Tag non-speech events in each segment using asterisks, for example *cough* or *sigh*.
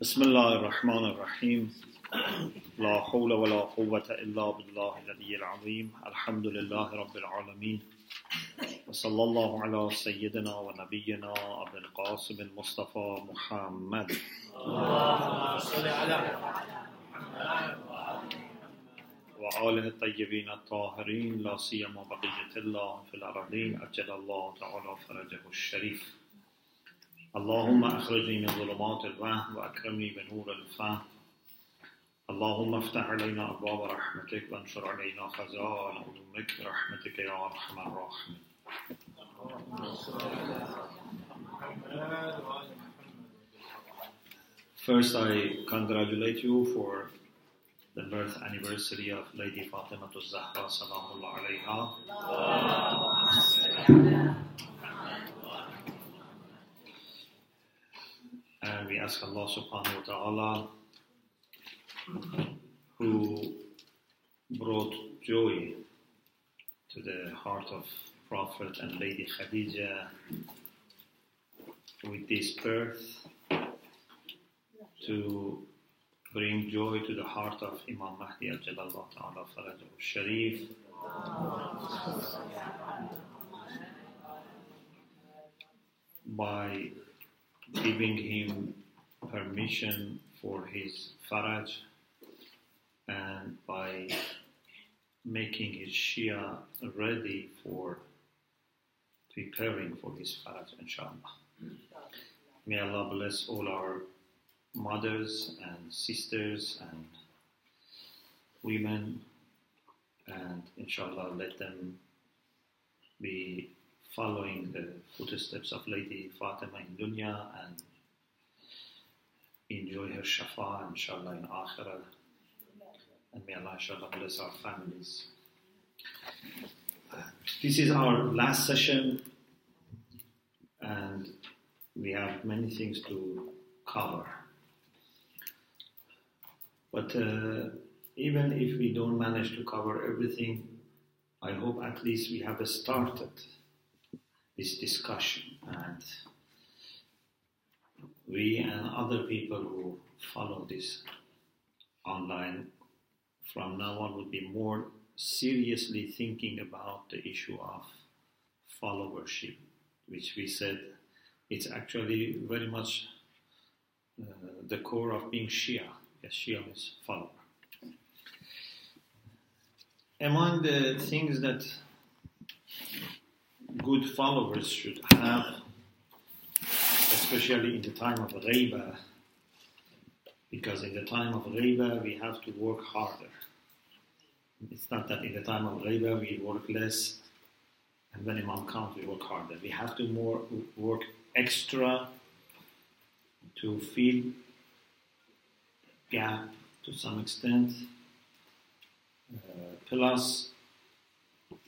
بسم الله الرحمن الرحيم. لا حول ولا قوة إلا بالله العلي العظيم. الحمد لله رب العالمين. وصلى الله على سيدنا ونبينا أبي القاسم المصطفى محمد. اللهم صل على وآله الطيبين الطاهرين لا سيما بقية الله في الأرضين أجل الله تعالى فرجه الشريف. اللهم أخرجني من ظلمات الوهم وأكرمني بنور الفهم اللهم افتح علينا أبواب رحمتك وانشر علينا خزائن علومك برحمتك يا أرحم الراحمين First, I congratulate you for the birth anniversary of Lady Fatima Zahra Salamullah alayha. And we ask Allah subhanahu wa ta'ala who brought joy to the heart of Prophet and Lady Khadija with this birth to bring joy to the heart of Imam Mahdi Ajalallah Ta'ala Farajahu Sharif by giving him permission for his Faraj and by making his Shia ready for preparing for his Faraj, inshallah. May Allah bless all our mothers and sisters and women and inshallah let them be following the footsteps of Lady Fatima in dunya and enjoy her shafa inshallah in akhirah and may Allah inshallah bless our families. This is our last session and we have many things to cover. But uh, even if we don't manage to cover everything, I hope at least we have started this discussion and we and other people who follow this online from now on would be more seriously thinking about the issue of followership, which we said it's actually very much uh, the core of being Shia. Yes, Shia is follower. Among the things that good followers should have, especially in the time of Ghaiba, because in the time of Ghaiba we have to work harder. It's not that in the time of Ghaiba we work less, and when Imam comes we work harder. We have to more work extra to fill gap to some extent. Uh, plus,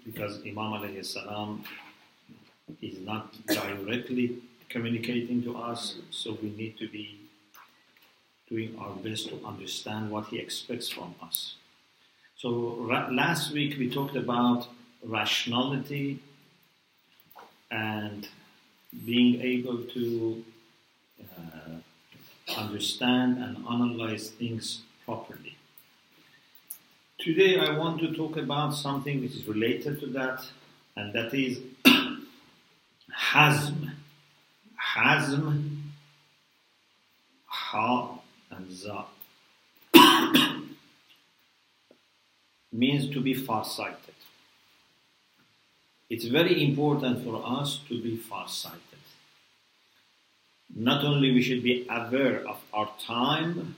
because Imam alayhi salam is not directly communicating to us, so we need to be doing our best to understand what he expects from us. So ra- last week we talked about rationality and being able to uh, understand and analyze things properly. Today I want to talk about something which is related to that, and that is hazm. Hazm, ha and za, *coughs* means to be farsighted. It's very important for us to be farsighted. Not only we should be aware of our time,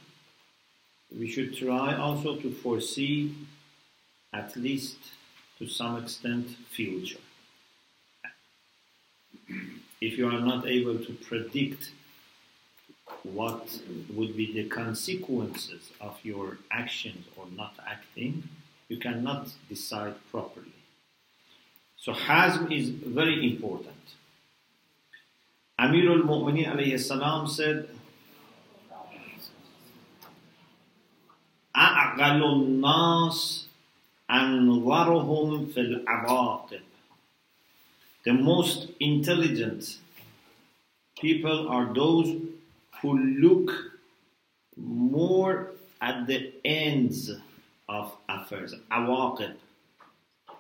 we should try also to foresee at least to some extent future If you are not able to predict what would be the consequences of your actions or not acting, you cannot decide properly. So hazm is very important. Amir al-Mu'mineen alayhi salam said, أعقل الناس أنظرهم في العواقب the most intelligent people are those who look more at the ends of affairs, awaqib.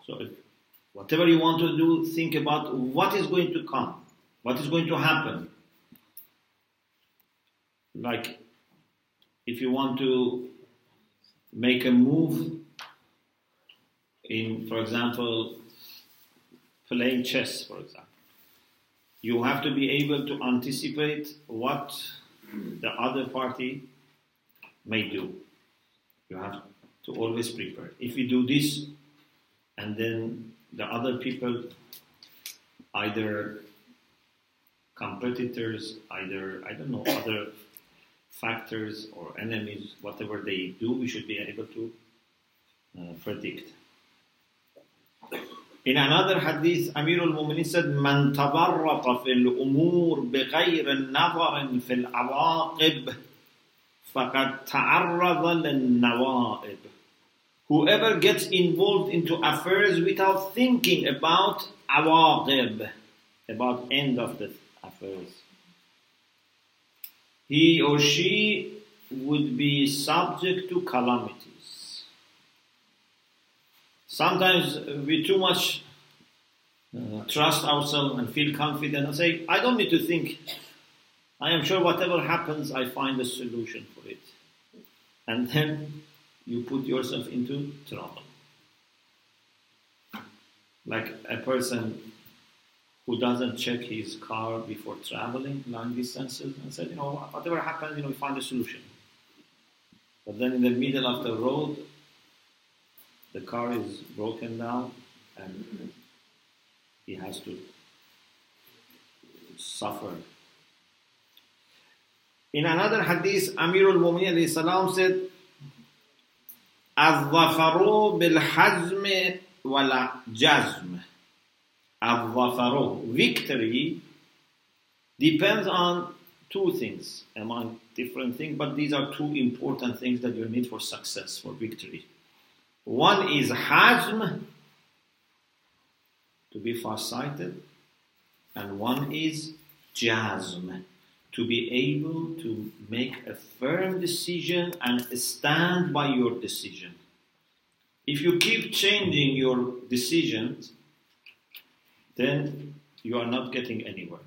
So if whatever you want to do, think about what is going to come, what is going to happen. Like if you want to make a move in, for example, playing chess, for example, you have to be able to anticipate what the other party may do. You have to always prepare. If you do this, and then the other people, either competitors, either, I don't know, other factors or enemies, whatever they do, we should be able to uh, predict. In another hadith, Amir al-Mu'minin said, من تبرق في الأمور بغير نظر في العواقب فقد تعرض للنوائب. Whoever gets involved into affairs without thinking about awaqib, about end of the affairs, he or she would be subject to calamities. Sometimes we too much uh, trust ourselves and feel confident and say, I don't need to think. I am sure whatever happens, I find a solution for it. And then you put yourself into trouble. Like a person who doesn't check his car before traveling long distances and said, you know, whatever happens, you know, find a solution. But then in the middle of the road, the car is broken down and he has to suffer. In another hadith, Amirul Mu'minin salam said, الظفر بالحزم ولا جزم الظفر victory depends on two things among different things but these are two important things that you need for success for victory one is hazm to be farsighted and one is jazm to be able to make a firm decision and stand by your decision. If you keep changing your decisions, then you are not getting anywhere.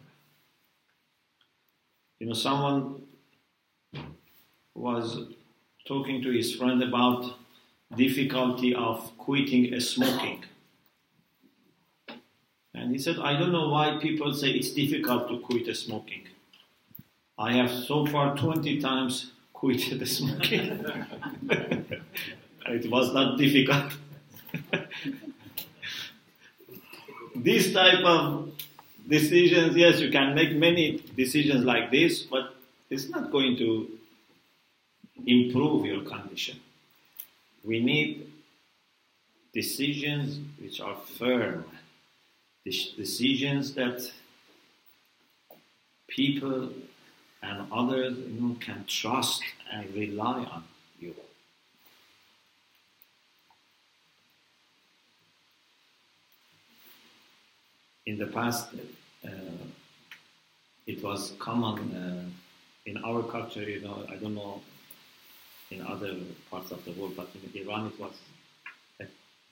You know, someone was talking to his friend about difficulty of quitting a smoking. And he said, I don't know why people say it's difficult to quit a smoking. I have so far 20 times quit smoking. *laughs* it was not difficult. *laughs* this type of decisions, yes, you can make many decisions like this, but it's not going to improve your condition. We need decisions which are firm, decisions that people and others you know, can trust and rely on you. In the past, uh, it was common uh, in our culture, you know, I don't know in other parts of the world, but in Iran it was a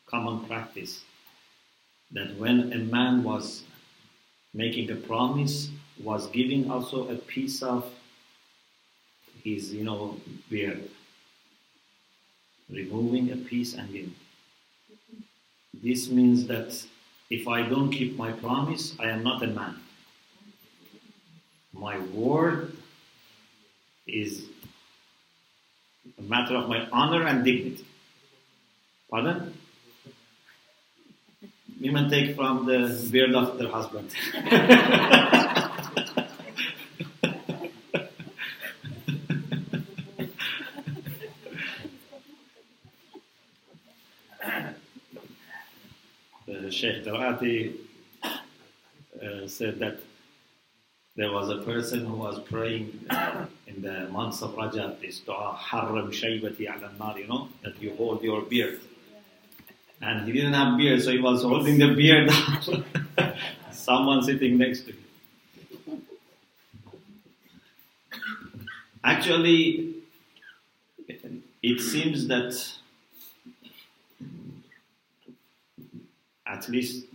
common practice that when a man was making a promise was giving also a piece of his, you know, beard, removing a piece and giving. This means that if I don't keep my promise, I am not a man. My word is a matter of my honor and dignity. Pardon? Women take from the beard of their husband. *laughs* Sheikh Qara'ati uh, said that there was a person who was praying uh, in the months of Rajab, this dua, Harram Shaybati ala nar, you know, that you hold your beard. And he didn't have beard, so he was holding the beard *laughs* Someone sitting next to him. Actually, it seems that at least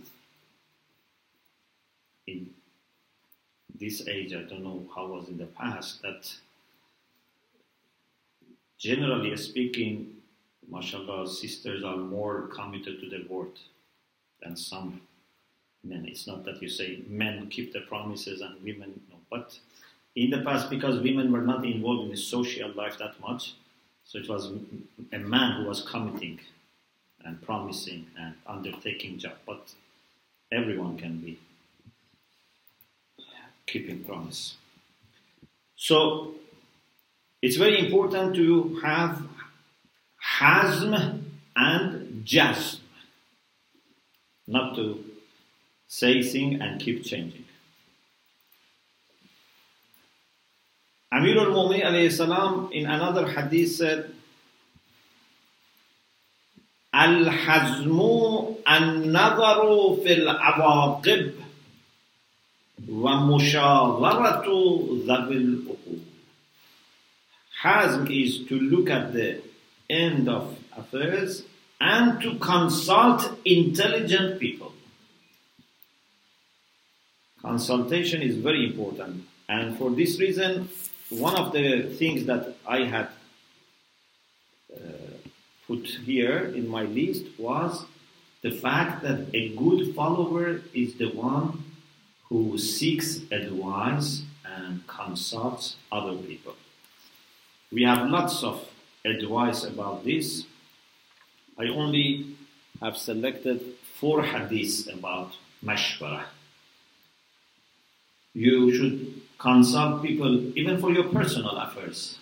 in this age, I don't know how it was in the hmm. past, that generally speaking, mashallah, sisters are more committed to their word than some men. It's not that you say men keep their promises and women no, but in the past, because women were not involved in the social life that much, so it was a man who was committing and promising and undertaking job. But everyone can be keeping promise. So it's very important to have hazm and jazm, not to say thing and keep changing. Amir al-Mu'minin salam in another hadith said, Al-hazmu an-nazaru fil-awaqib ومشاورة ذوي العقول Hazm is to look at the end of affairs and to consult intelligent people. Consultation is very important, and for this reason, one of the things that I had uh, put here in my list was the fact that a good follower is the one who seeks advice and consults other people. We have lots of advice about this. I only have selected four hadiths about mashwara. You should consult people even for your personal affairs.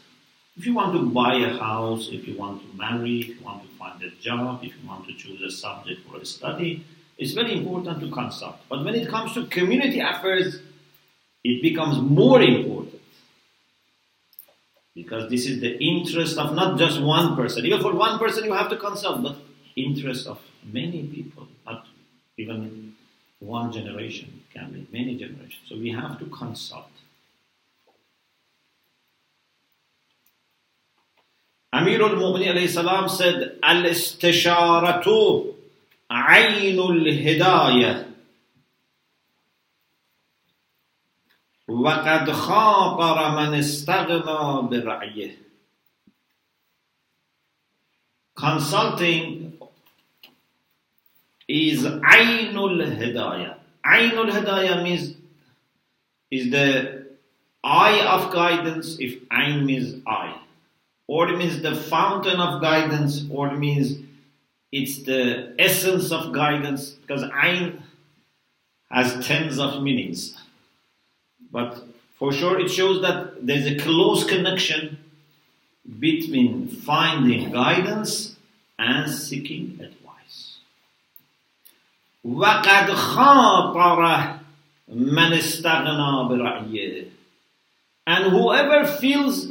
If you want to buy a house, if you want to marry, if you want to find a job, if you want to choose a subject for a study, it's very important to consult. But when it comes to community affairs, it becomes more important. Because this is the interest of not just one person. Even for one person you have to consult, but interest of many people, not even one generation, can be many generations. So we have to consult. Amir al-Mu'minin said, Al-istisharatu aynul hidayah. وقد خاطر من استغنى برعيه Consulting is Ainul Hidayah. Ainul Hidayah means is the eye of guidance if Ain means eye or it means the fountain of guidance, or it means it's the essence of guidance, because Ain has tens of meanings. But for sure, it shows that there's a close connection between finding guidance and seeking advice. وَقَدْ خَاطَرَ مَنْ اسْتَغْنَى بِرَأْيِهِ And whoever feels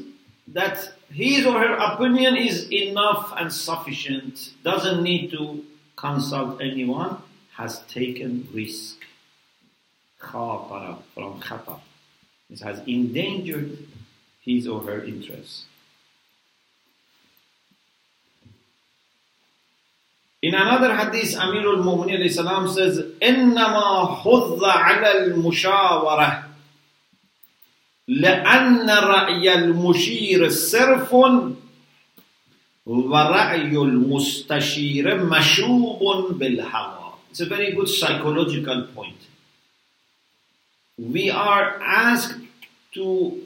that his or her opinion is enough and sufficient, doesn't need to consult anyone, has taken risk. Khatara from khatar. It has endangered his or her interests. In another hadith, Amirul Mu'mineen says, إنما حظ على المشاورة لأن رأي المشير صرف ورأي المستشير مشوب بالهوى. It's a very good psychological point. We are asked to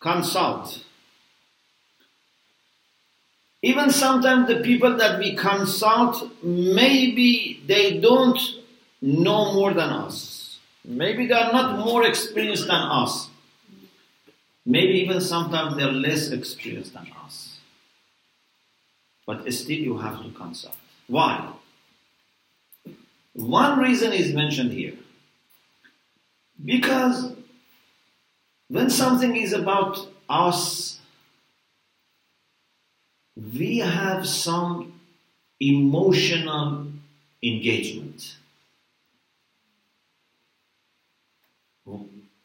consult. Even sometimes the people that we consult, maybe they don't know more than us. Maybe they are not more experienced than us. Maybe even sometimes they're less experienced than us. But still, you have to consult. Why? One reason is mentioned here. Because when something is about us, we have some emotional engagement.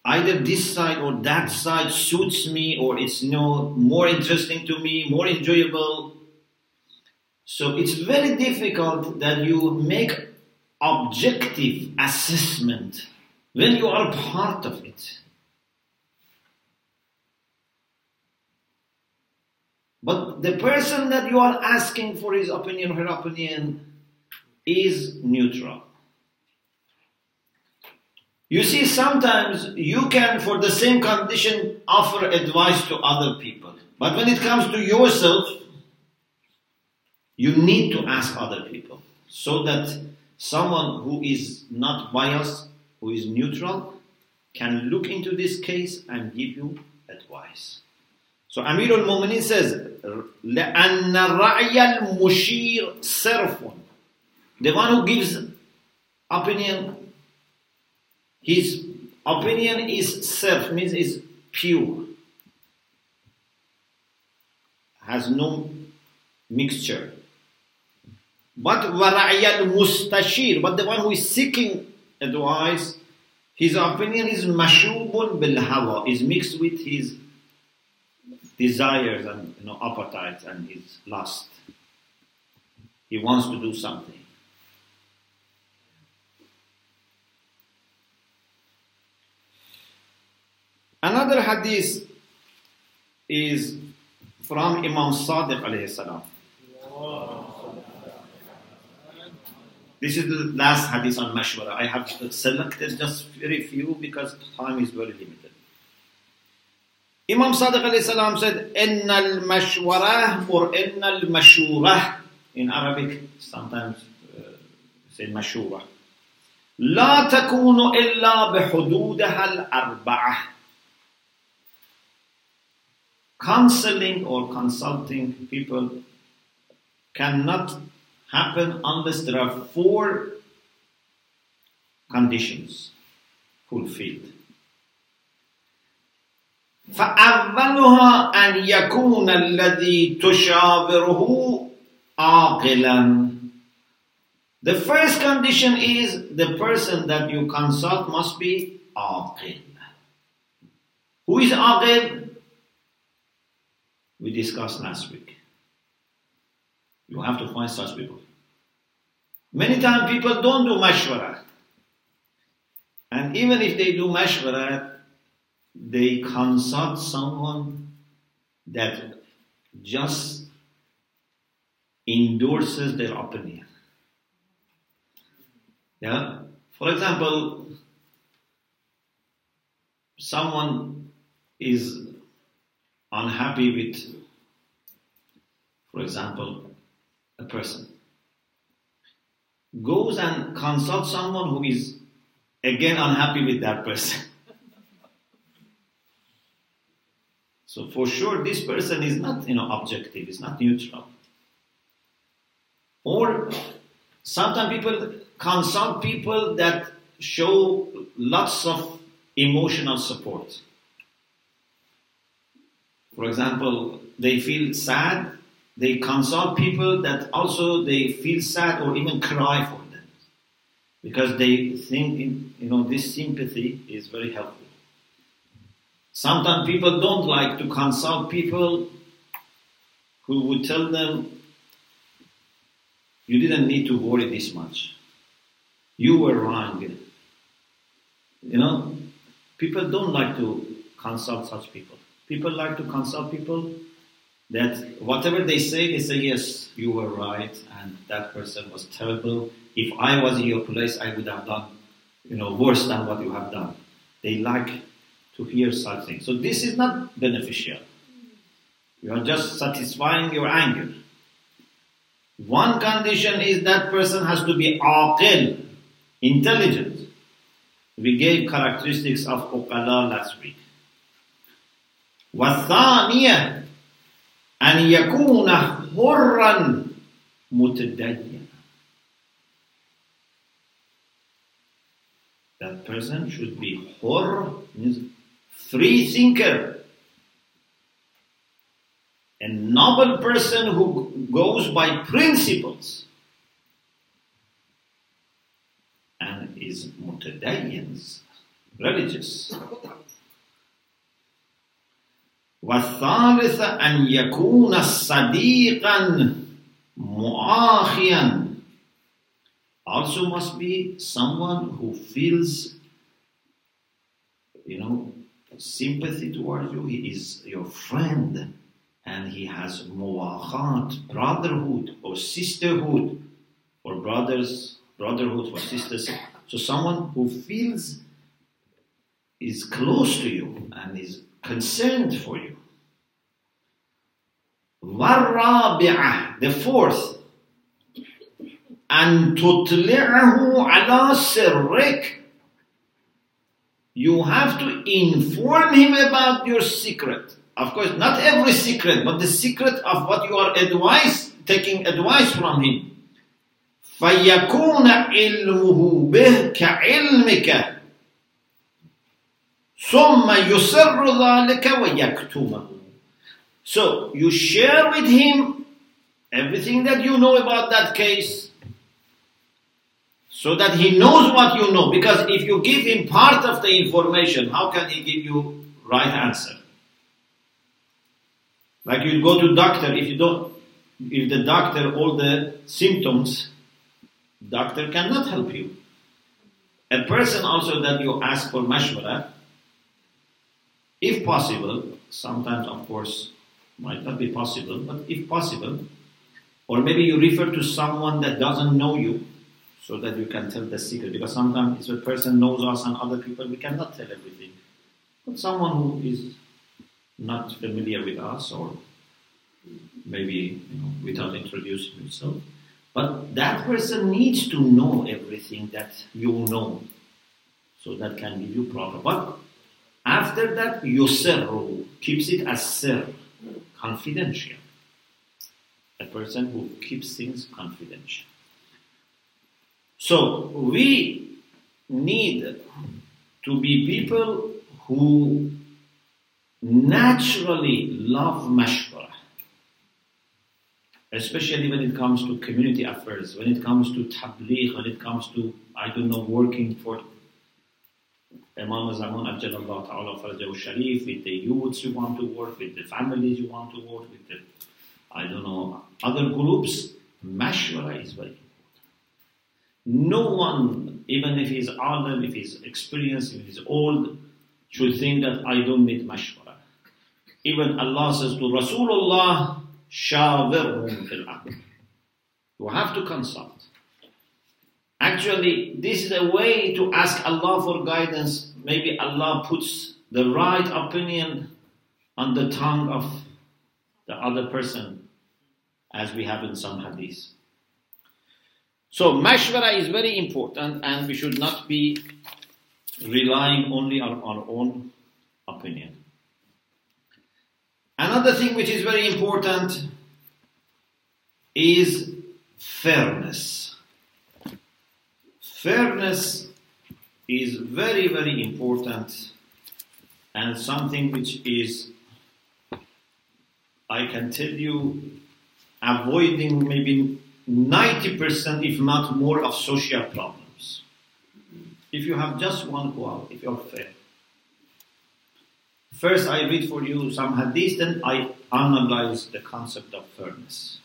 Either this side or that side suits me or it's you know, more interesting to me, more enjoyable. So it's very difficult that you make objective assessment when you are part of it. But the person that you are asking for his opinion, her opinion, is neutral. You see, sometimes you can, for the same condition, offer advice to other people. But when it comes to yourself, you need to ask other people so that someone who is not biased, who is neutral, can look into this case and give you advice. So Amir al-Mu'minin says, لأن الرعي المشير صرف. The one who gives opinion, his opinion is self, means is pure, has no mixture. But varayal mustashir, but the one who is seeking advice, his opinion is mashubun bil hawa, is mixed with his desires and you know, appetites and his lust. He wants to do something. Another hadith is from Imam Sadiq alayhi salam. This is the last hadith on mashwara. I have selected just very few because time is very limited. Imam Sadiq alayhi salam said, "Inna al-mashwara or inna al-mashura." In Arabic, sometimes uh, say mashura. لا تكون إلا بحدودها الأربعة. Counseling or consulting people cannot happen unless there are four conditions fulfilled. فأولها أن يكون الذي تشاوره عاقلا The first condition is the person that you consult must be aqil. Who is aqil? We discussed last week. You have to find such people. Many times people don't do mashwara. And even if they do mashwara, they consult someone that just endorses their opinion. Yeah? For example, someone is unhappy with, for example, a person. Goes and consults someone who is again unhappy with that person. *laughs* So for sure, this person is not, you know, objective. Is not neutral. Or sometimes people consult people that show lots of emotional support. For example, they feel sad. They consult people that also they feel sad or even cry for them because they think, you know, this sympathy is very helpful. Sometimes people don't like to consult people who would tell them, you didn't need to worry this much. You were wrong. You know, people don't like to consult such people. People like to consult people that whatever they say, they say, yes, you were right, and that person was terrible. If I was in your place, I would have done, you know, worse than what you have done. They like to hear such things. So this is not beneficial. You are just satisfying your anger. One condition is that person has to be aqil, intelligent. We gave characteristics of uqala last week. والثانية أن يكون حرا متدينا. That person should be hur, means free thinker, a noble person who goes by principles and is mutadayyans, religious. والثالث أن يكون صديقا مؤاخيا also must be someone who feels you know sympathy towards you he is your friend and he has muwakhat brotherhood or sisterhood for brothers brotherhood for sisters so someone who feels is close to you and is concerned for you والرابعة the fourth أن تطلعه على سرك you have to inform him about your secret of course not every secret but the secret of what you are advice taking advice from him فيكون علمه به كعلمك ثم يسر ذلك ويكتمه so you share with him everything that you know about that case so that he knows what you know. Because if you give him part of the information, how can he give you right answer? Like you go to doctor, if you don't, if the doctor all the symptoms, doctor cannot help you. A person also that you ask for mashwara, if possible, sometimes of course might not be possible, but if possible, or maybe you refer to someone that doesn't know you so that you can tell the secret. Because sometimes if a person knows us and other people, we cannot tell everything. But someone who is not familiar with us or maybe you know, without introducing himself, but that person needs to know everything that you know so that can give you proper. But after that, your yusirru keeps it as sir, confidential. A person who keeps things confidential. So we need to be people who naturally love mashwara, especially when it comes to community affairs, when it comes to tabligh, when it comes to, I don't know, working for Imam Zaman Ajjalallah Ta'ala Farajahu Sharif, with the youths you want to work, with the families you want to work, with the, I don't know, other groups, mashwara is very important. No one, even if he's alim, if he's experienced, if he's old, should think that I don't need mashwara. Even Allah says to Rasulullah, shawirhum fil amr. You have to consult. Actually, this is a way to ask Allah for guidance. Maybe Allah puts the right opinion on the tongue of the other person, as we have in some hadiths. So, mashwara is very important, and we should not be relying only on our own opinion. Another thing which is very important is fairness. Fairness is very, very important and something which is, I can tell you, avoiding maybe 90%, if not more, of social problems. If you have just one quality, if you're fair. First, I read for you some hadith, then I analyze the concept of fairness.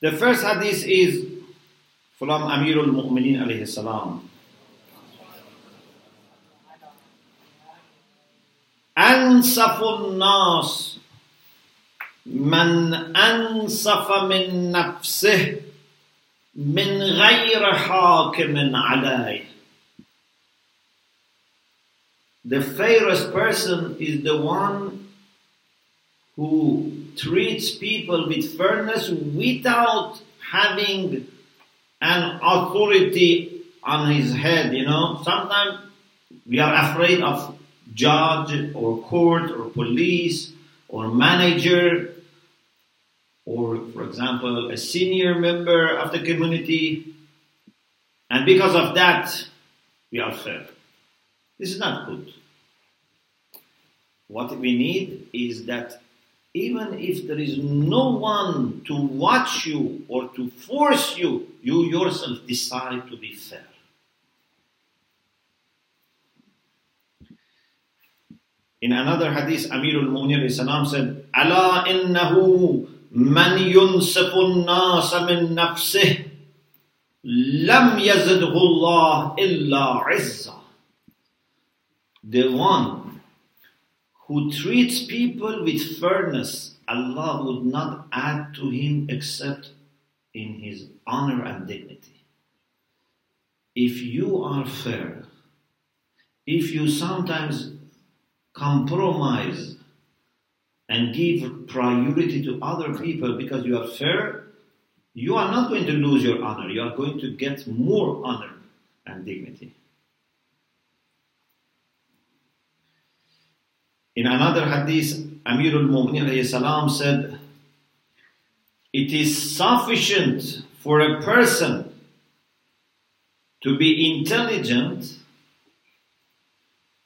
The first hadith is from Amirul Mu'minin alayhi salam. أنصف الناس من أنصف من نفسه من غير حاكم عليه The fairest person is the one who treats people with fairness without having an authority on his head, you know. Sometimes we are afraid of judge or court or police or manager or, for example, a senior member of the community. And because of that, we are fair. This is not good. What we need is that even if there is no one to watch you or to force you, you yourself decide to be fair. In another hadith, Amirul Mu'mineen salam said, "Allah innahu man yunsifu an-nas min nafsih lam yazidhu Allah illa izza." The one who treats people with fairness, Allah would not add to him except in his honor and dignity. If you are fair, if you sometimes compromise and give priority to other people because you are fair, you are not going to lose your honor. You are going to get more honor and dignity. In another hadith, Amirul Mu'mineen salam said, It is sufficient for a person to be intelligent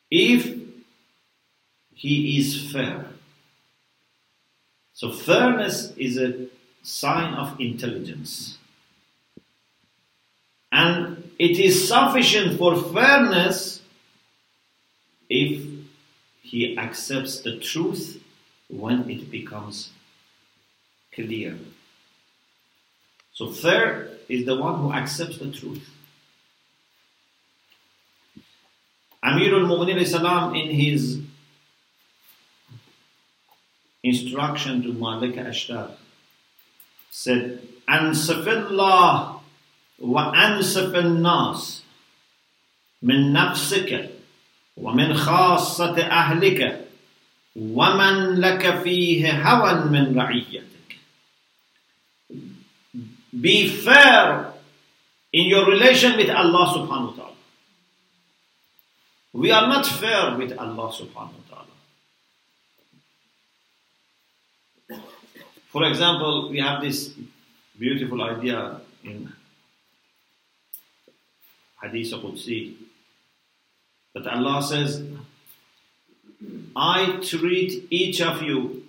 if he is fair. So, fairness is a sign of intelligence. And it is sufficient for fairness if he accepts the truth when it becomes clear. So, third is the one who accepts the truth. Amir al-Mu'minin in his instruction to Malik Ashtar said, Ansafillah wa ansafil nas min nafsika ومن خاصة أهلك ومن لك فيه هوى من رعيتك Be fair in your relation with Allah subhanahu wa ta'ala. We are not fair with Allah subhanahu wa ta'ala. For example, we have this beautiful idea in Hadith Qudsi that Allah says, I treat each of you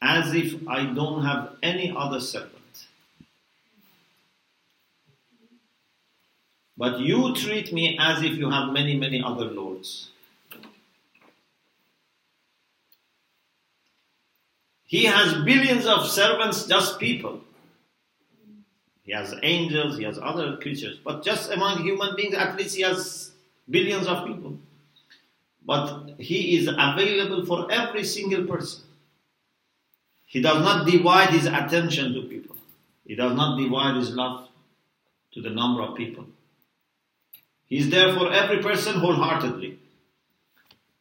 as if I don't have any other servant. But you treat me as if you have many, many other lords. He has billions of servants, just people. He has angels, he has other creatures. But just among human beings, at least he has billions of people. But he is available for every single person. He does not divide his attention to people. He does not divide his love to the number of people. He is there for every person wholeheartedly.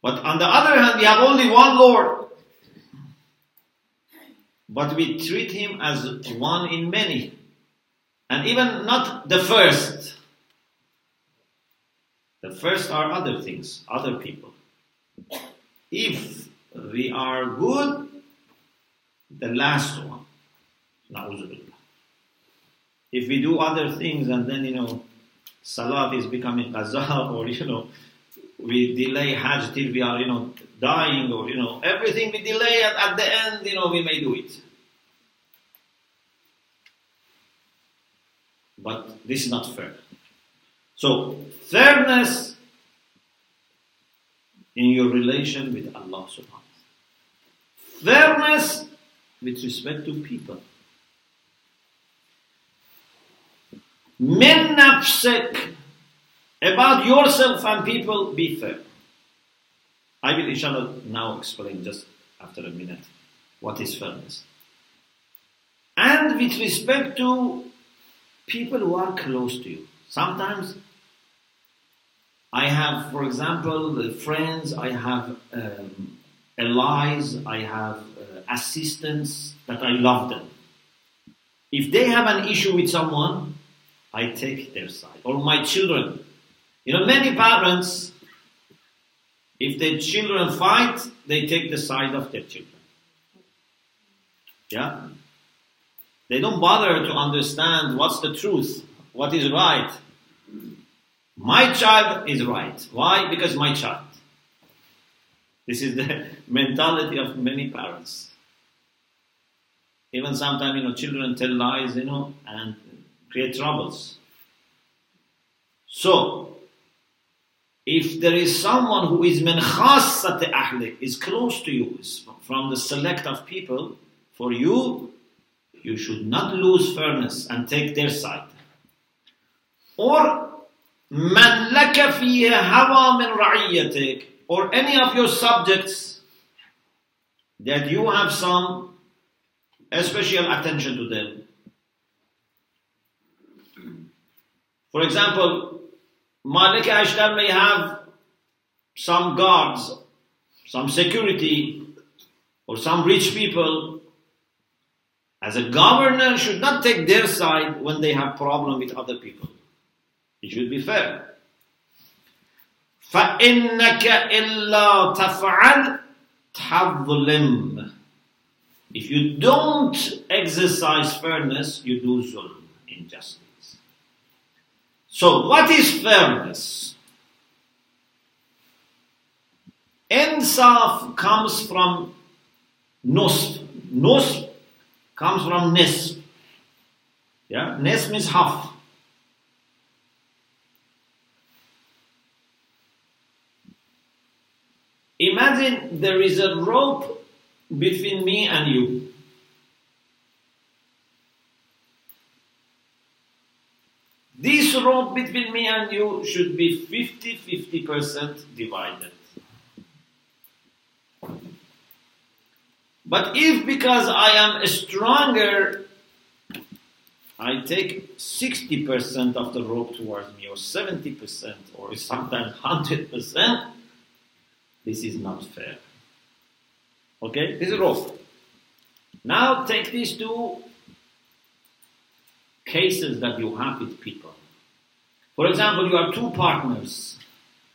But on the other hand, we have only one Lord. But we treat him as one in many. And even not the first. The first are other things, other people. If we are good, the last one. If we do other things and then, you know, Salat is becoming qaza *laughs* or, you know, we delay Hajj till we are, you know, dying or, you know, everything we delay and at the end, you know, we may do it. But this is not fair. So, fairness in your relation with Allah subhanahu wa ta'ala. Fairness with respect to people. Min nafsik. About yourself and people, be fair. I will inshallah now explain just after a minute what is fairness. And with respect to people who are close to you. Sometimes I have, for example, the friends, I have um, allies, I have uh, assistants that I love them. If they have an issue with someone, I take their side. Or my children. You know, many parents, if their children fight, they take the side of their children. Yeah? They don't bother to understand what's the truth, what is right. My child is right. Why? Because my child. This is the *laughs* mentality of many parents. Even sometimes, you know, children tell lies, you know, and create troubles. So, if there is someone who is min khassati ahlik, is close to you, is from the select of people, for you, you should not lose fairness and take their side. Or man laka fiha hawa min ra'iyatik, or any of your subjects that you have some special attention to them. For example, Malik Ashtar may have some guards, some security, or some rich people As a governor, should not take their side when they have problem with other people. It should be fair. فإنك إلا تفعل تظلم If you don't exercise fairness, you do zulm, injustice. So, what is fairness? Insaf comes from nusf. Nusf comes from nisf. Yeah, nisf means half. Imagine there is a rope between me and you. This rope between me and you should be 50 50% divided. But if because I am stronger, I take 60% of the rope towards me, or 70%, or sometimes 100%, this is not fair. Okay, this is rope. Now take these two cases that you have with people. For example, you have two partners,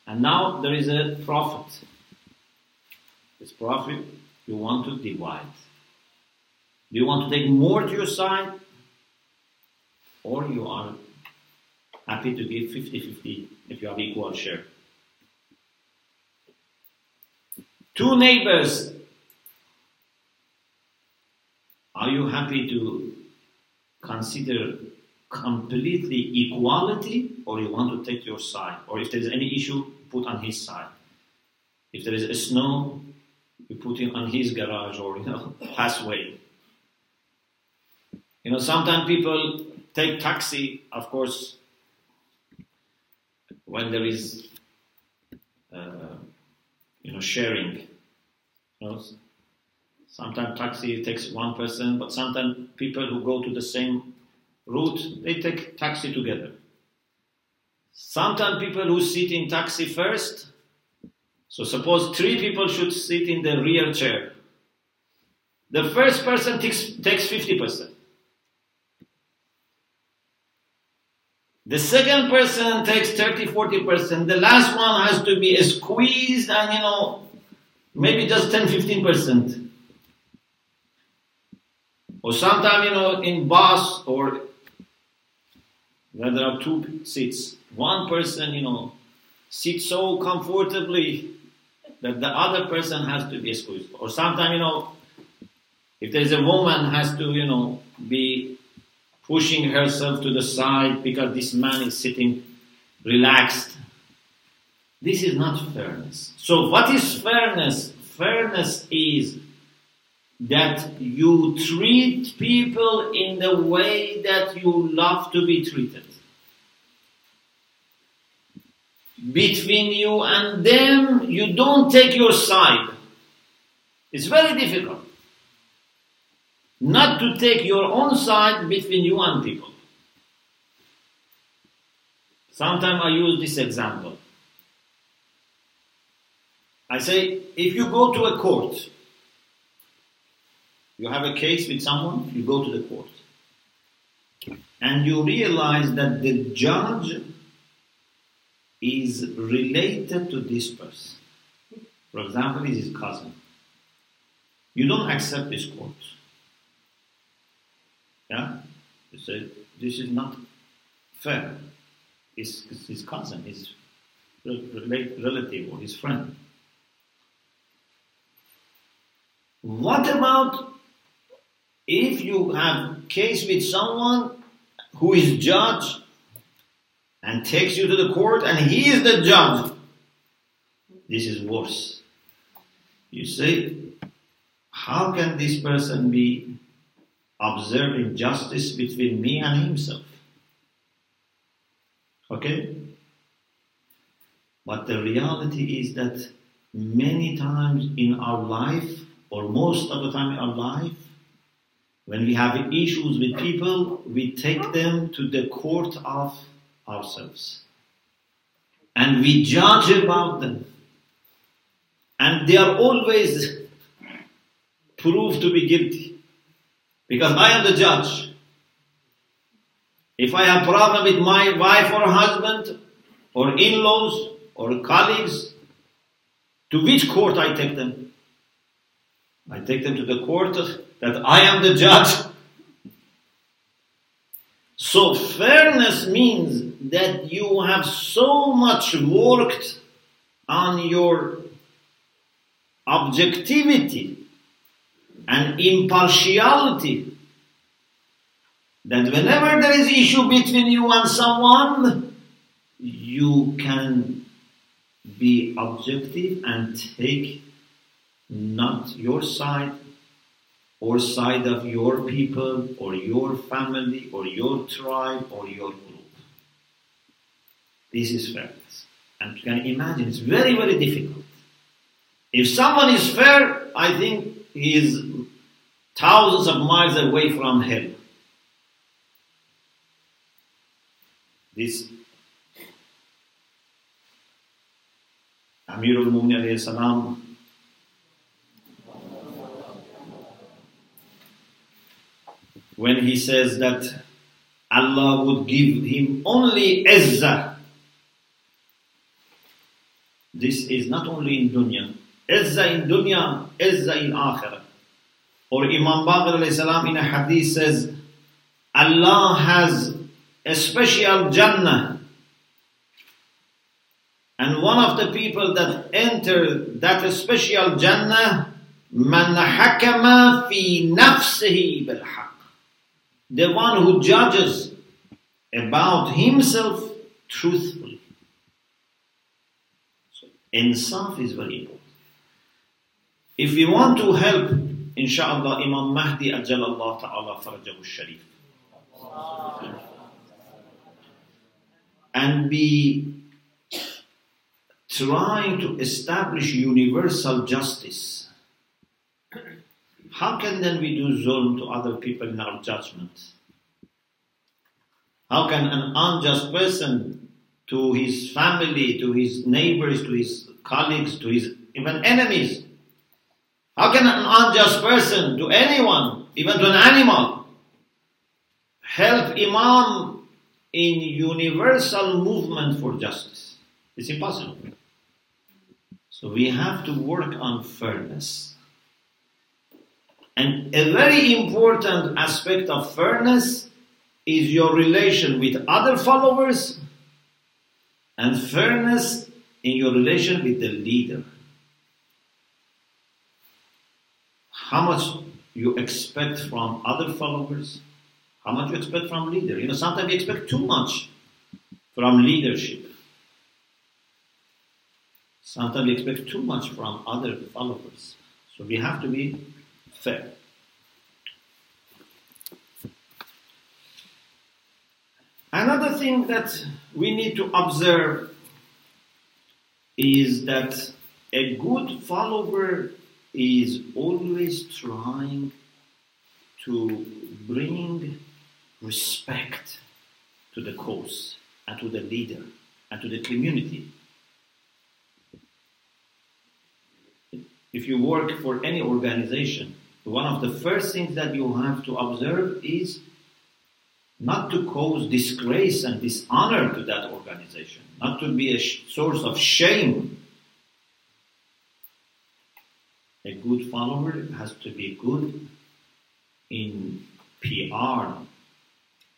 and now there is a profit. This profit you want to divide. Do you want to take more to your side, or you are happy to give 50 50 if you have equal share? Two neighbors. Are you happy to consider completely equality or you want to take your side? Or if there's any issue, put on his side. If there is a snow, you put it on his garage or you know, *laughs* pathway. You know, sometimes people take taxi, of course, when there is, uh, you know, sharing. You know, sometimes taxi takes one person, but sometimes people who go to the same route, they take taxi together. Sometimes people who sit in taxi first, so suppose three people should sit in the rear chair. The first person takes, takes 50%. The second person takes 30, 40%. The last one has to be squeezed and, you know, maybe just 10, 15%. Or sometimes, you know, in bus or there are two seats, one person, you know, sits so comfortably that the other person has to be squeezed. Or sometimes, you know, if there is a woman has to, you know, be pushing herself to the side because this man is sitting relaxed. This is not fairness. So, what is fairness? Fairness is that you treat people in the way that you love to be treated. Between you and them, you don't take your side. It's very difficult not to take your own side between you and people. Sometimes I use this example. I say, if you go to a court, you have a case with someone, you go to the court, and you realize that the judge is related to this person. For example, is his cousin. You don't accept this court. Yeah? You say, this is not fair. His, his cousin, his relative or his friend. What about if you have case with someone who is judge and takes you to the court and he is the judge? This is worse. You say, how can this person be observing justice between me and himself? Okay? But the reality is that many times in our life, or most of the time in our life, when we have issues with people, we take them to the court of ourselves. And we judge about them. And they are always proved to be guilty. Because I am the judge. If I have problem with my wife or husband, or in-laws, or colleagues, to which court I take them? I take them to the court that I am the judge. So fairness means that you have so much worked on your objectivity and impartiality that whenever there is issue between you and someone, you can be objective and take not your side or side of your people or your family or your tribe or your. This is fairness. And you can imagine it's very, very difficult. If someone is fair, I think he is thousands of miles away from hell. This Amir al-Mu'minin salam when he says that Allah would give him only izzah. This is not only in dunya. Izzah in dunya, izzah in akhirah. Or Imam Baqir salam in a hadith says, Allah has a special Jannah. And one of the people that enter that special Jannah, man hakama fi nafsihi bil the one who judges about himself truthfully. Insaf is very important. If we want to help, inshallah, Imam Mahdi Ajalallah Ta'ala Farajahu Sharif. And be trying to establish universal justice how can then we do zulm to other people in our judgment? How can an unjust person to his family, to his neighbors, to his colleagues, to his even enemies, how can an unjust person to anyone, even to an animal, help Imam in universal movement for justice? It's impossible. So we have to work on fairness. And a very important aspect of fairness is your relation with other followers and fairness in your relation with the leader. How much you expect from other followers, how much you expect from leader. You know, sometimes we expect too much from leadership. Sometimes we expect too much from other followers. So we have to be fair. Another thing that we need to observe is that a good follower is always trying to bring respect to the cause and to the leader and to the community. If you work for any organization, one of the first things that you have to observe is not to cause disgrace and dishonor to that organization, not to be a source of shame. A good follower has to be good in PR,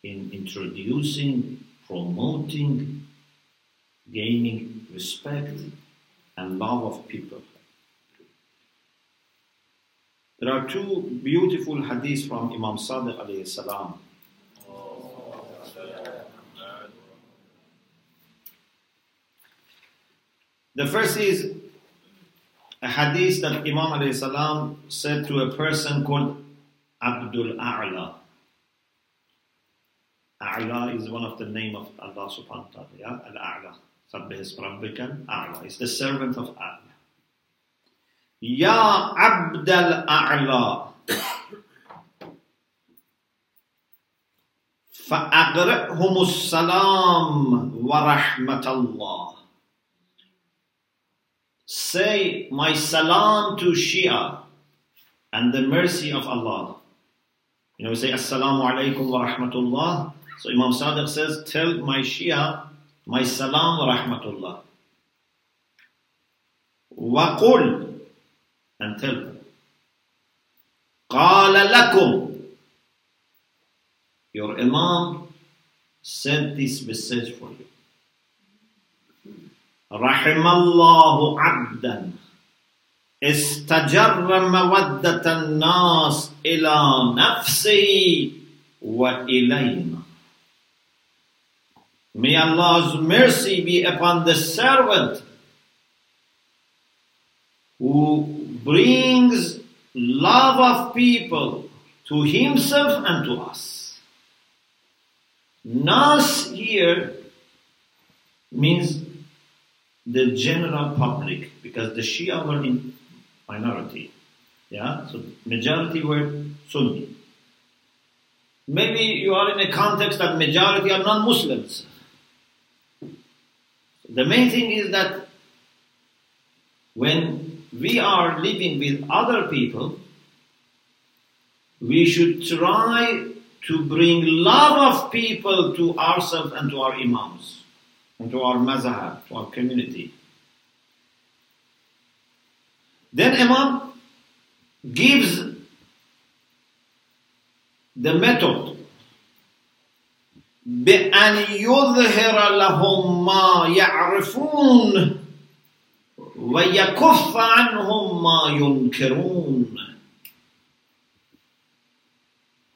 in introducing, promoting, gaining respect and love of people. There are two beautiful hadiths from Imam Sadiq alayhi salam. The first is a hadith that Imam alayhi salam said to a person called Abdul A'la. A'la is one of the name of Allah subhanahu wa ta'ala. Yeah? Al-A'la. Sabbih ism rabbika A'la. It's the servant of A'la. Ya Abdul A'la. فأقرئهم السلام ورحمة الله Say my salam to Shia and the mercy of Allah. You know, we say Assalamu alaikum wa rahmatullah. So Imam Sadiq says, Tell my Shia my salam wa rahmatullah. وقل and tell them. قال لكم Your Imam sent this message for you. رحم الله عبدا استجر مودة الناس إلى نفسه وإلينا May Allah's mercy be upon the servant who brings love of people to himself and to us. Nas here means the general public because the Shia were in minority. Yeah, so majority were Sunni. Maybe you are in a context that majority are non-Muslims. The main thing is that when we are living with other people, we should try to bring love of people to ourselves and to our imams and to our mazhab, to our community. Then Imam gives the method بأن يظهر لهم ما يعرفون ويكف عنهم ما ينكرون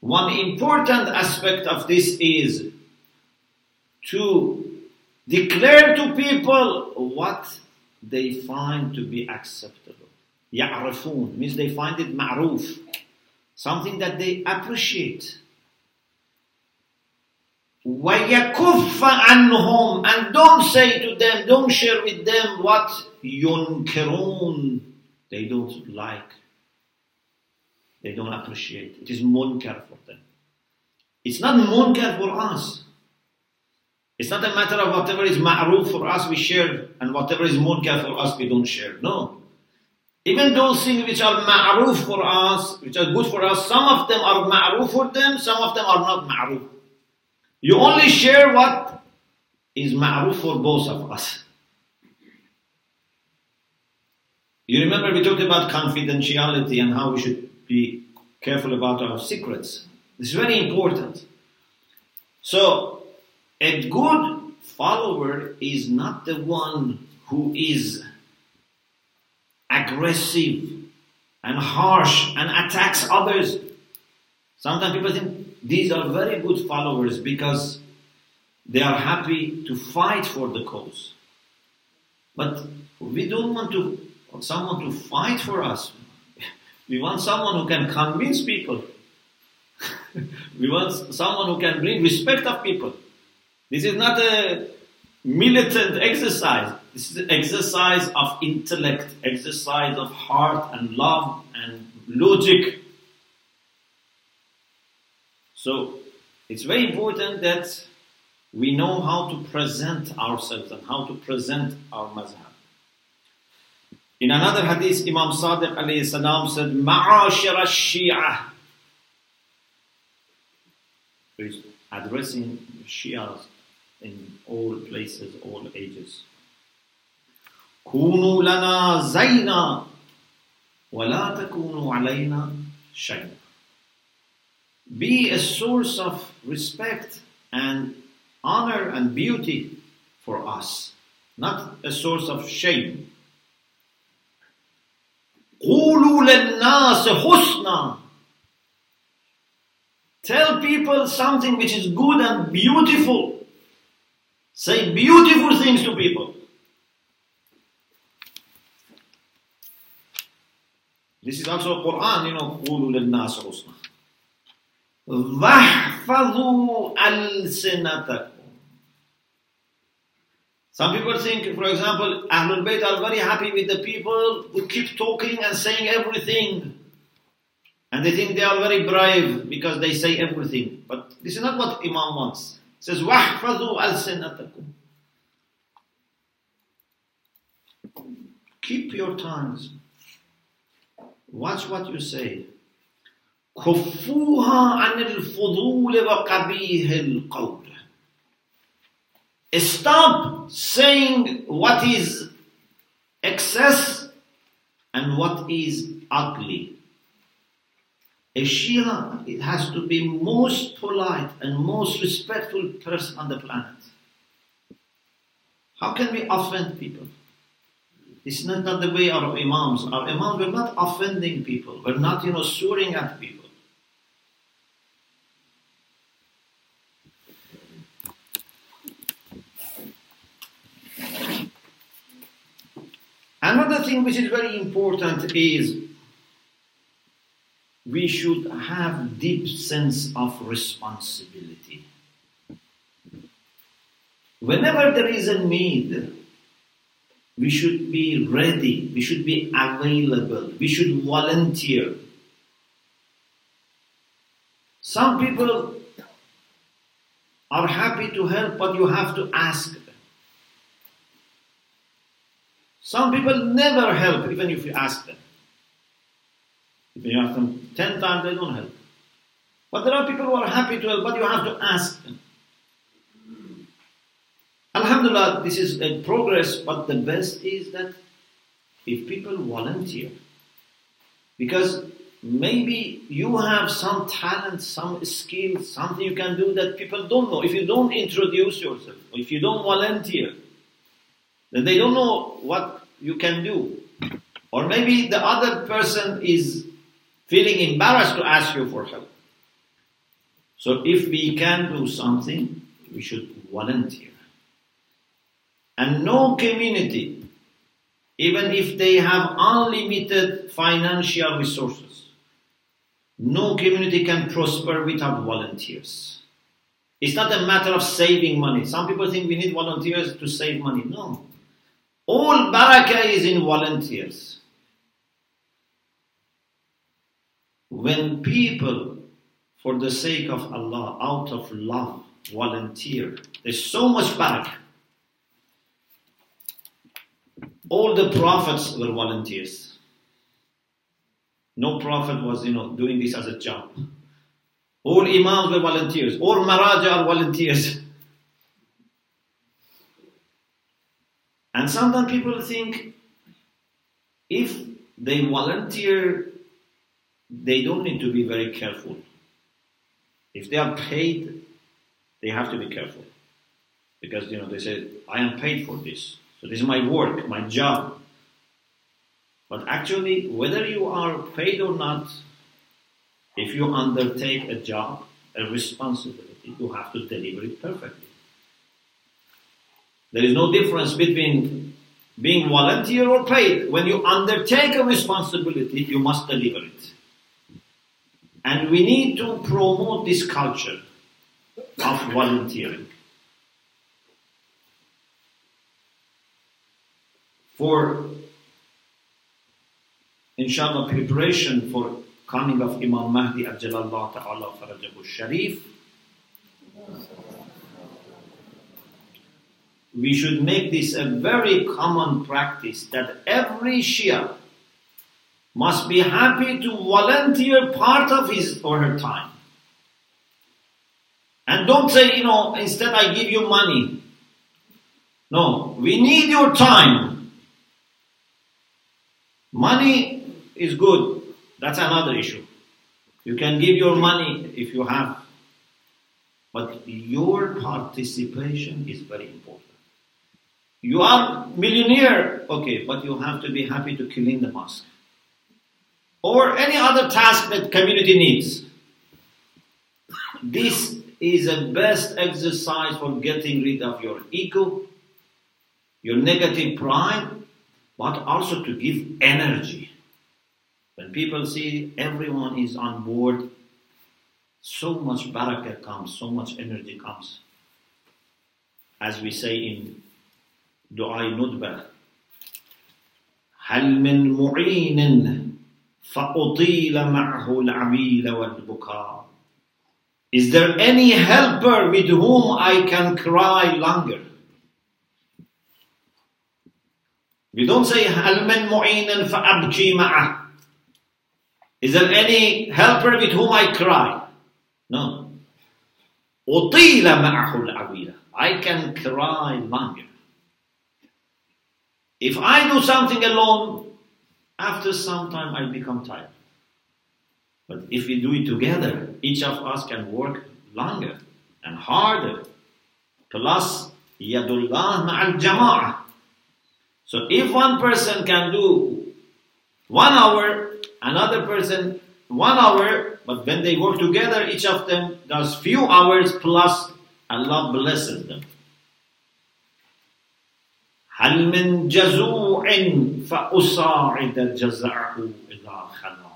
One important aspect of this is to declare to people what they find to be acceptable. يعرفون means they find it ma'ruf, something that they appreciate. وَيَكُفَّ عَنْهُمْ And don't say to them, don't share with them what يُنْكِرُونَ They don't like. They don't appreciate. It is munkar for them. It's not munkar for us. It's not a matter of whatever is ma'ruf for us we share and whatever is munkar for us we don't share. No. Even those things which are ma'ruf for us, which are good for us, some of them are ma'ruf for them, some of them are not ma'ruf. You only share what is ma'ruf for both of us. You remember we talked about confidentiality and how we should be careful about our secrets. Is very important. So, a good follower is not the one who is aggressive and harsh and attacks others. Sometimes people think these are very good followers because they are happy to fight for the cause. But we don't want to someone to fight for us. We want someone who can convince people. *laughs* we want someone who can bring respect of people. This is not a militant exercise. This is an exercise of intellect, exercise of heart and love and logic. So it's very important that we know how to present ourselves and how to present our mazhab. In another hadith, Imam Sadiq salam said, Ma'ashir al-Shi'ah. He's addressing Shias in all places, all ages. كونوا لنا زينا ولا تكونوا علينا شيئا. Be a source of respect and honor and beauty for us, not a source of shame. قولوا للناس حسنا. Tell people something which is good and beautiful. Say beautiful things to people. This is also Quran, you know, قولوا للناس حسنا. واحفظوا ألسنتكم. Some people think, for example, Ahlul Bayt are very happy with the people who keep talking and saying everything. And they think they are very brave because they say everything. But this is not what Imam wants. He says, وَاحْفَظُوا أَلْسِنَتَكُمْ Keep your tongues. Watch what you say. كفوها عن الفضول وقبيح القول. Stop saying what is excess and what is ugly. A Shia, it has to be most polite and most respectful person on the planet. How can we offend people? It's not, not the way our imams. Our imams were not offending people. We're not, you know, swearing at people. Another thing which is very important is we should have deep sense of responsibility. Whenever there is a need, we should be ready, we should be available, we should volunteer. Some people are happy to help, but you have to ask them. Some people never help, even if you ask them. If you ask them ten times, they don't help. But there are people who are happy to help, but you have to ask them. Alhamdulillah, this is a progress, but the best is that if people volunteer, because maybe you have some talent, some skill, something you can do that people don't know. If you don't introduce yourself, or if you don't volunteer, then they don't know what you can do. Or maybe the other person is feeling embarrassed to ask you for help. So if we can do something, we should volunteer. And no community, even if they have unlimited financial resources, no community can prosper without volunteers. It's not a matter of saving money. Some people think we need volunteers to save money. No. All barakah is in volunteers. When people, for the sake of Allah, out of love, volunteer, there's so much barakah. All the prophets were volunteers. No prophet was, you know, doing this as a job. All imams were volunteers. All maraja are volunteers. And sometimes people think if they volunteer, they don't need to be very careful. If they are paid, they have to be careful. Because, you know, they say, I am paid for this. So this is my work, my job. But actually, whether you are paid or not, if you undertake a job, a responsibility, you have to deliver it perfectly. There is no difference between being volunteer or paid. When you undertake a responsibility, you must deliver it. And we need to promote this culture of volunteering. For inshallah preparation for coming of Imam Mahdi Ajalallah Ta'ala Farajahu Sharif we should make this a very common practice that every Shia must be happy to volunteer part of his or her time. And don't say, you know, instead I give you money. No, we need your time. Money is good. That's another issue. You can give your money if you have. But your participation is very important. You are millionaire, okay, but you have to be happy to clean the mosque or any other task that community needs. This is the best exercise for getting rid of your ego, your negative pride, but also to give energy. When people see everyone is on board, so much barakah comes, so much energy comes. As we say in Dua Nudbah, هل من معين فأطيل معه العبيل والبكاء Is there any helper with whom I can cry longer? We don't say هل من معين فأبكي معه Is there any helper with whom I cry? No. أطيل معه العبيل I can cry longer. If I do something alone, after some time I become tired. But if we do it together, each of us can work longer and harder. Plus, yadullah ma'al jama'ah. So if one person can do one hour, another person one hour, but when they work together, each of them does few hours plus Allah blesses them. هل من جزوع فأصاعد جزعه إذا خلا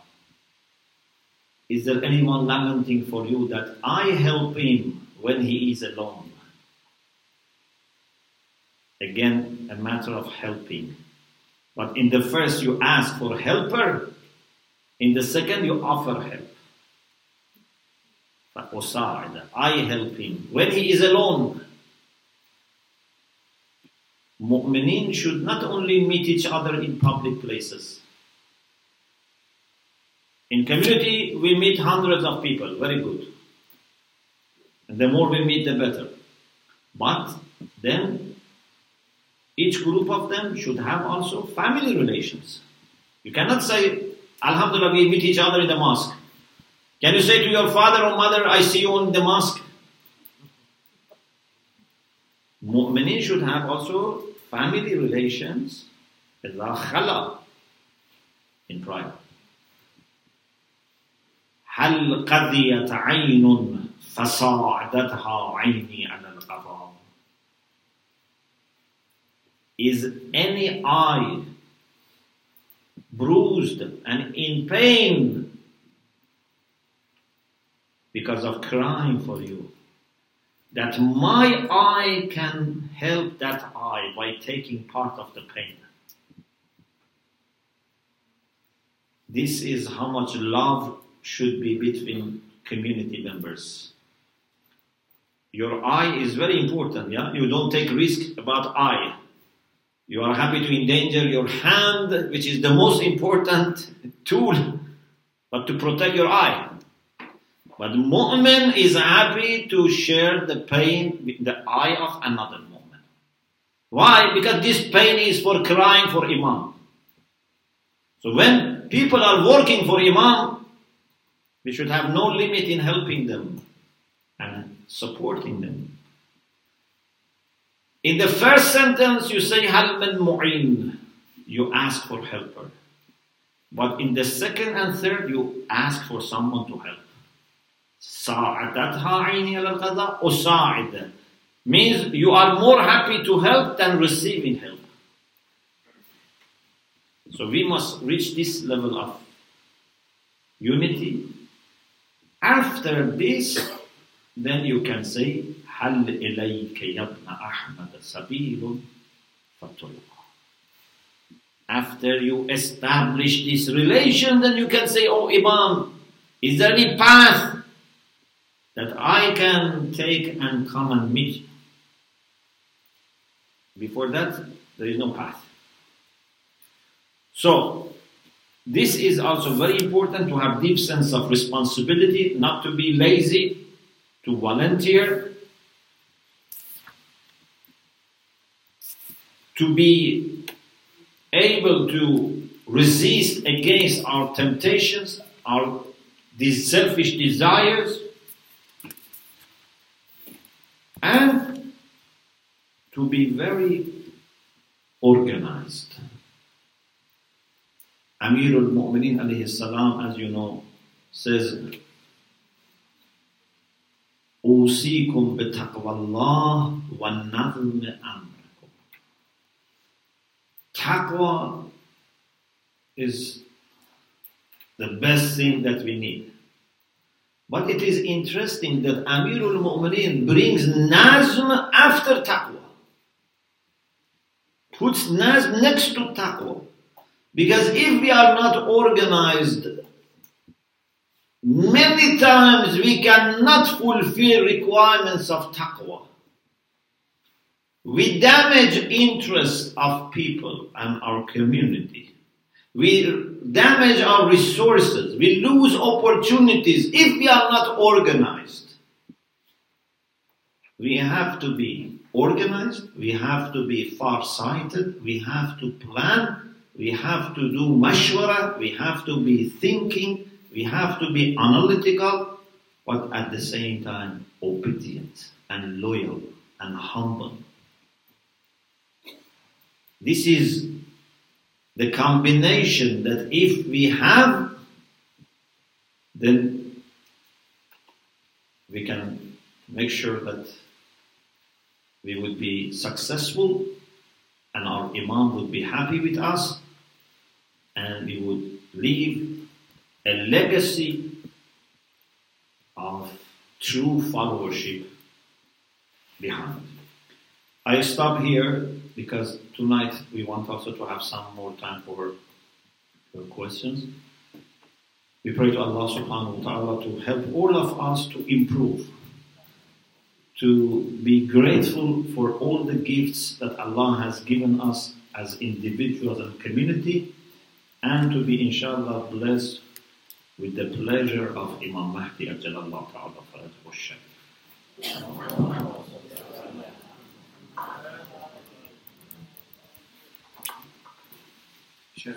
Is there anyone lamenting for you that I help him when he is alone? Again, a matter of helping. But in the first, you ask for helper. In the second, you offer help. فأصاعد I help him when he is alone. Mu'mineen should not only meet each other in public places. In community, we meet hundreds of people, very good. And the more we meet, the better. But then, each group of them should have also family relations. You cannot say, Alhamdulillah, we meet each other in the mosque. Can you say to your father or mother, I see you in the mosque? Mu'mineen should have also family relations إذا خلا in private. هل قضيت عين فصاعدتها عيني على القضاء Is any eye bruised and in pain because of crying for you? That my eye can help that eye by taking part of the pain. This is how much love should be between community members. Your eye is very important, yeah? You don't take risk about eye. You are happy to endanger your hand, which is the most important tool, but to protect your eye. But mu'min is happy to share the pain with the eye of another mu'min. Why? Because this pain is for crying for Imam. So when people are working for Imam, we should have no limit in helping them and supporting them. In the first sentence, you say hal min mu'in. You ask for helper. But in the second and third, you ask for someone to help. ساعدتها عيني على القضاء أساعد means you are more happy to help than receiving help. So we must reach this level of unity. After this, then you can say, هل إليك يا ابن أحمد سبيل فاتركه. After you establish this relation, then you can say, Oh Imam, is there any path that I can take and come and meet. Before that, there is no path. So, this is also very important to have deep sense of responsibility, not to be lazy, to volunteer, to be able to resist against our temptations, our selfish desires, and to be very organized. Amir al-Mu'minin alayhi salam, as you know, says, أوصيكم بتقوى الله والنظم أمركم. Taqwa is the best thing that we need. But it is interesting that Amirul Mu'mineen brings Nazm after Taqwa. Puts Nazm next to Taqwa. Because if we are not organized, many times we cannot fulfill requirements of Taqwa. We damage interests of people and our community. We damage our resources. We lose opportunities if we are not organized. We have to be organized. We have to be far-sighted. We have to plan. We have to do mashwara. We have to be thinking. We have to be analytical, but at the same time obedient and loyal and humble. This is the combination that if we have, then we can make sure that we would be successful and our Imam would be happy with us and we would leave a legacy of true followership behind. I stop here because tonight we want also to have some more time for your questions. We pray to Allah subhanahu wa ta'ala to help all of us to improve, to be grateful for all the gifts that Allah has given us as individuals and community, and to be inshallah blessed with the pleasure of Imam Mahdi ta'ala Şöyle.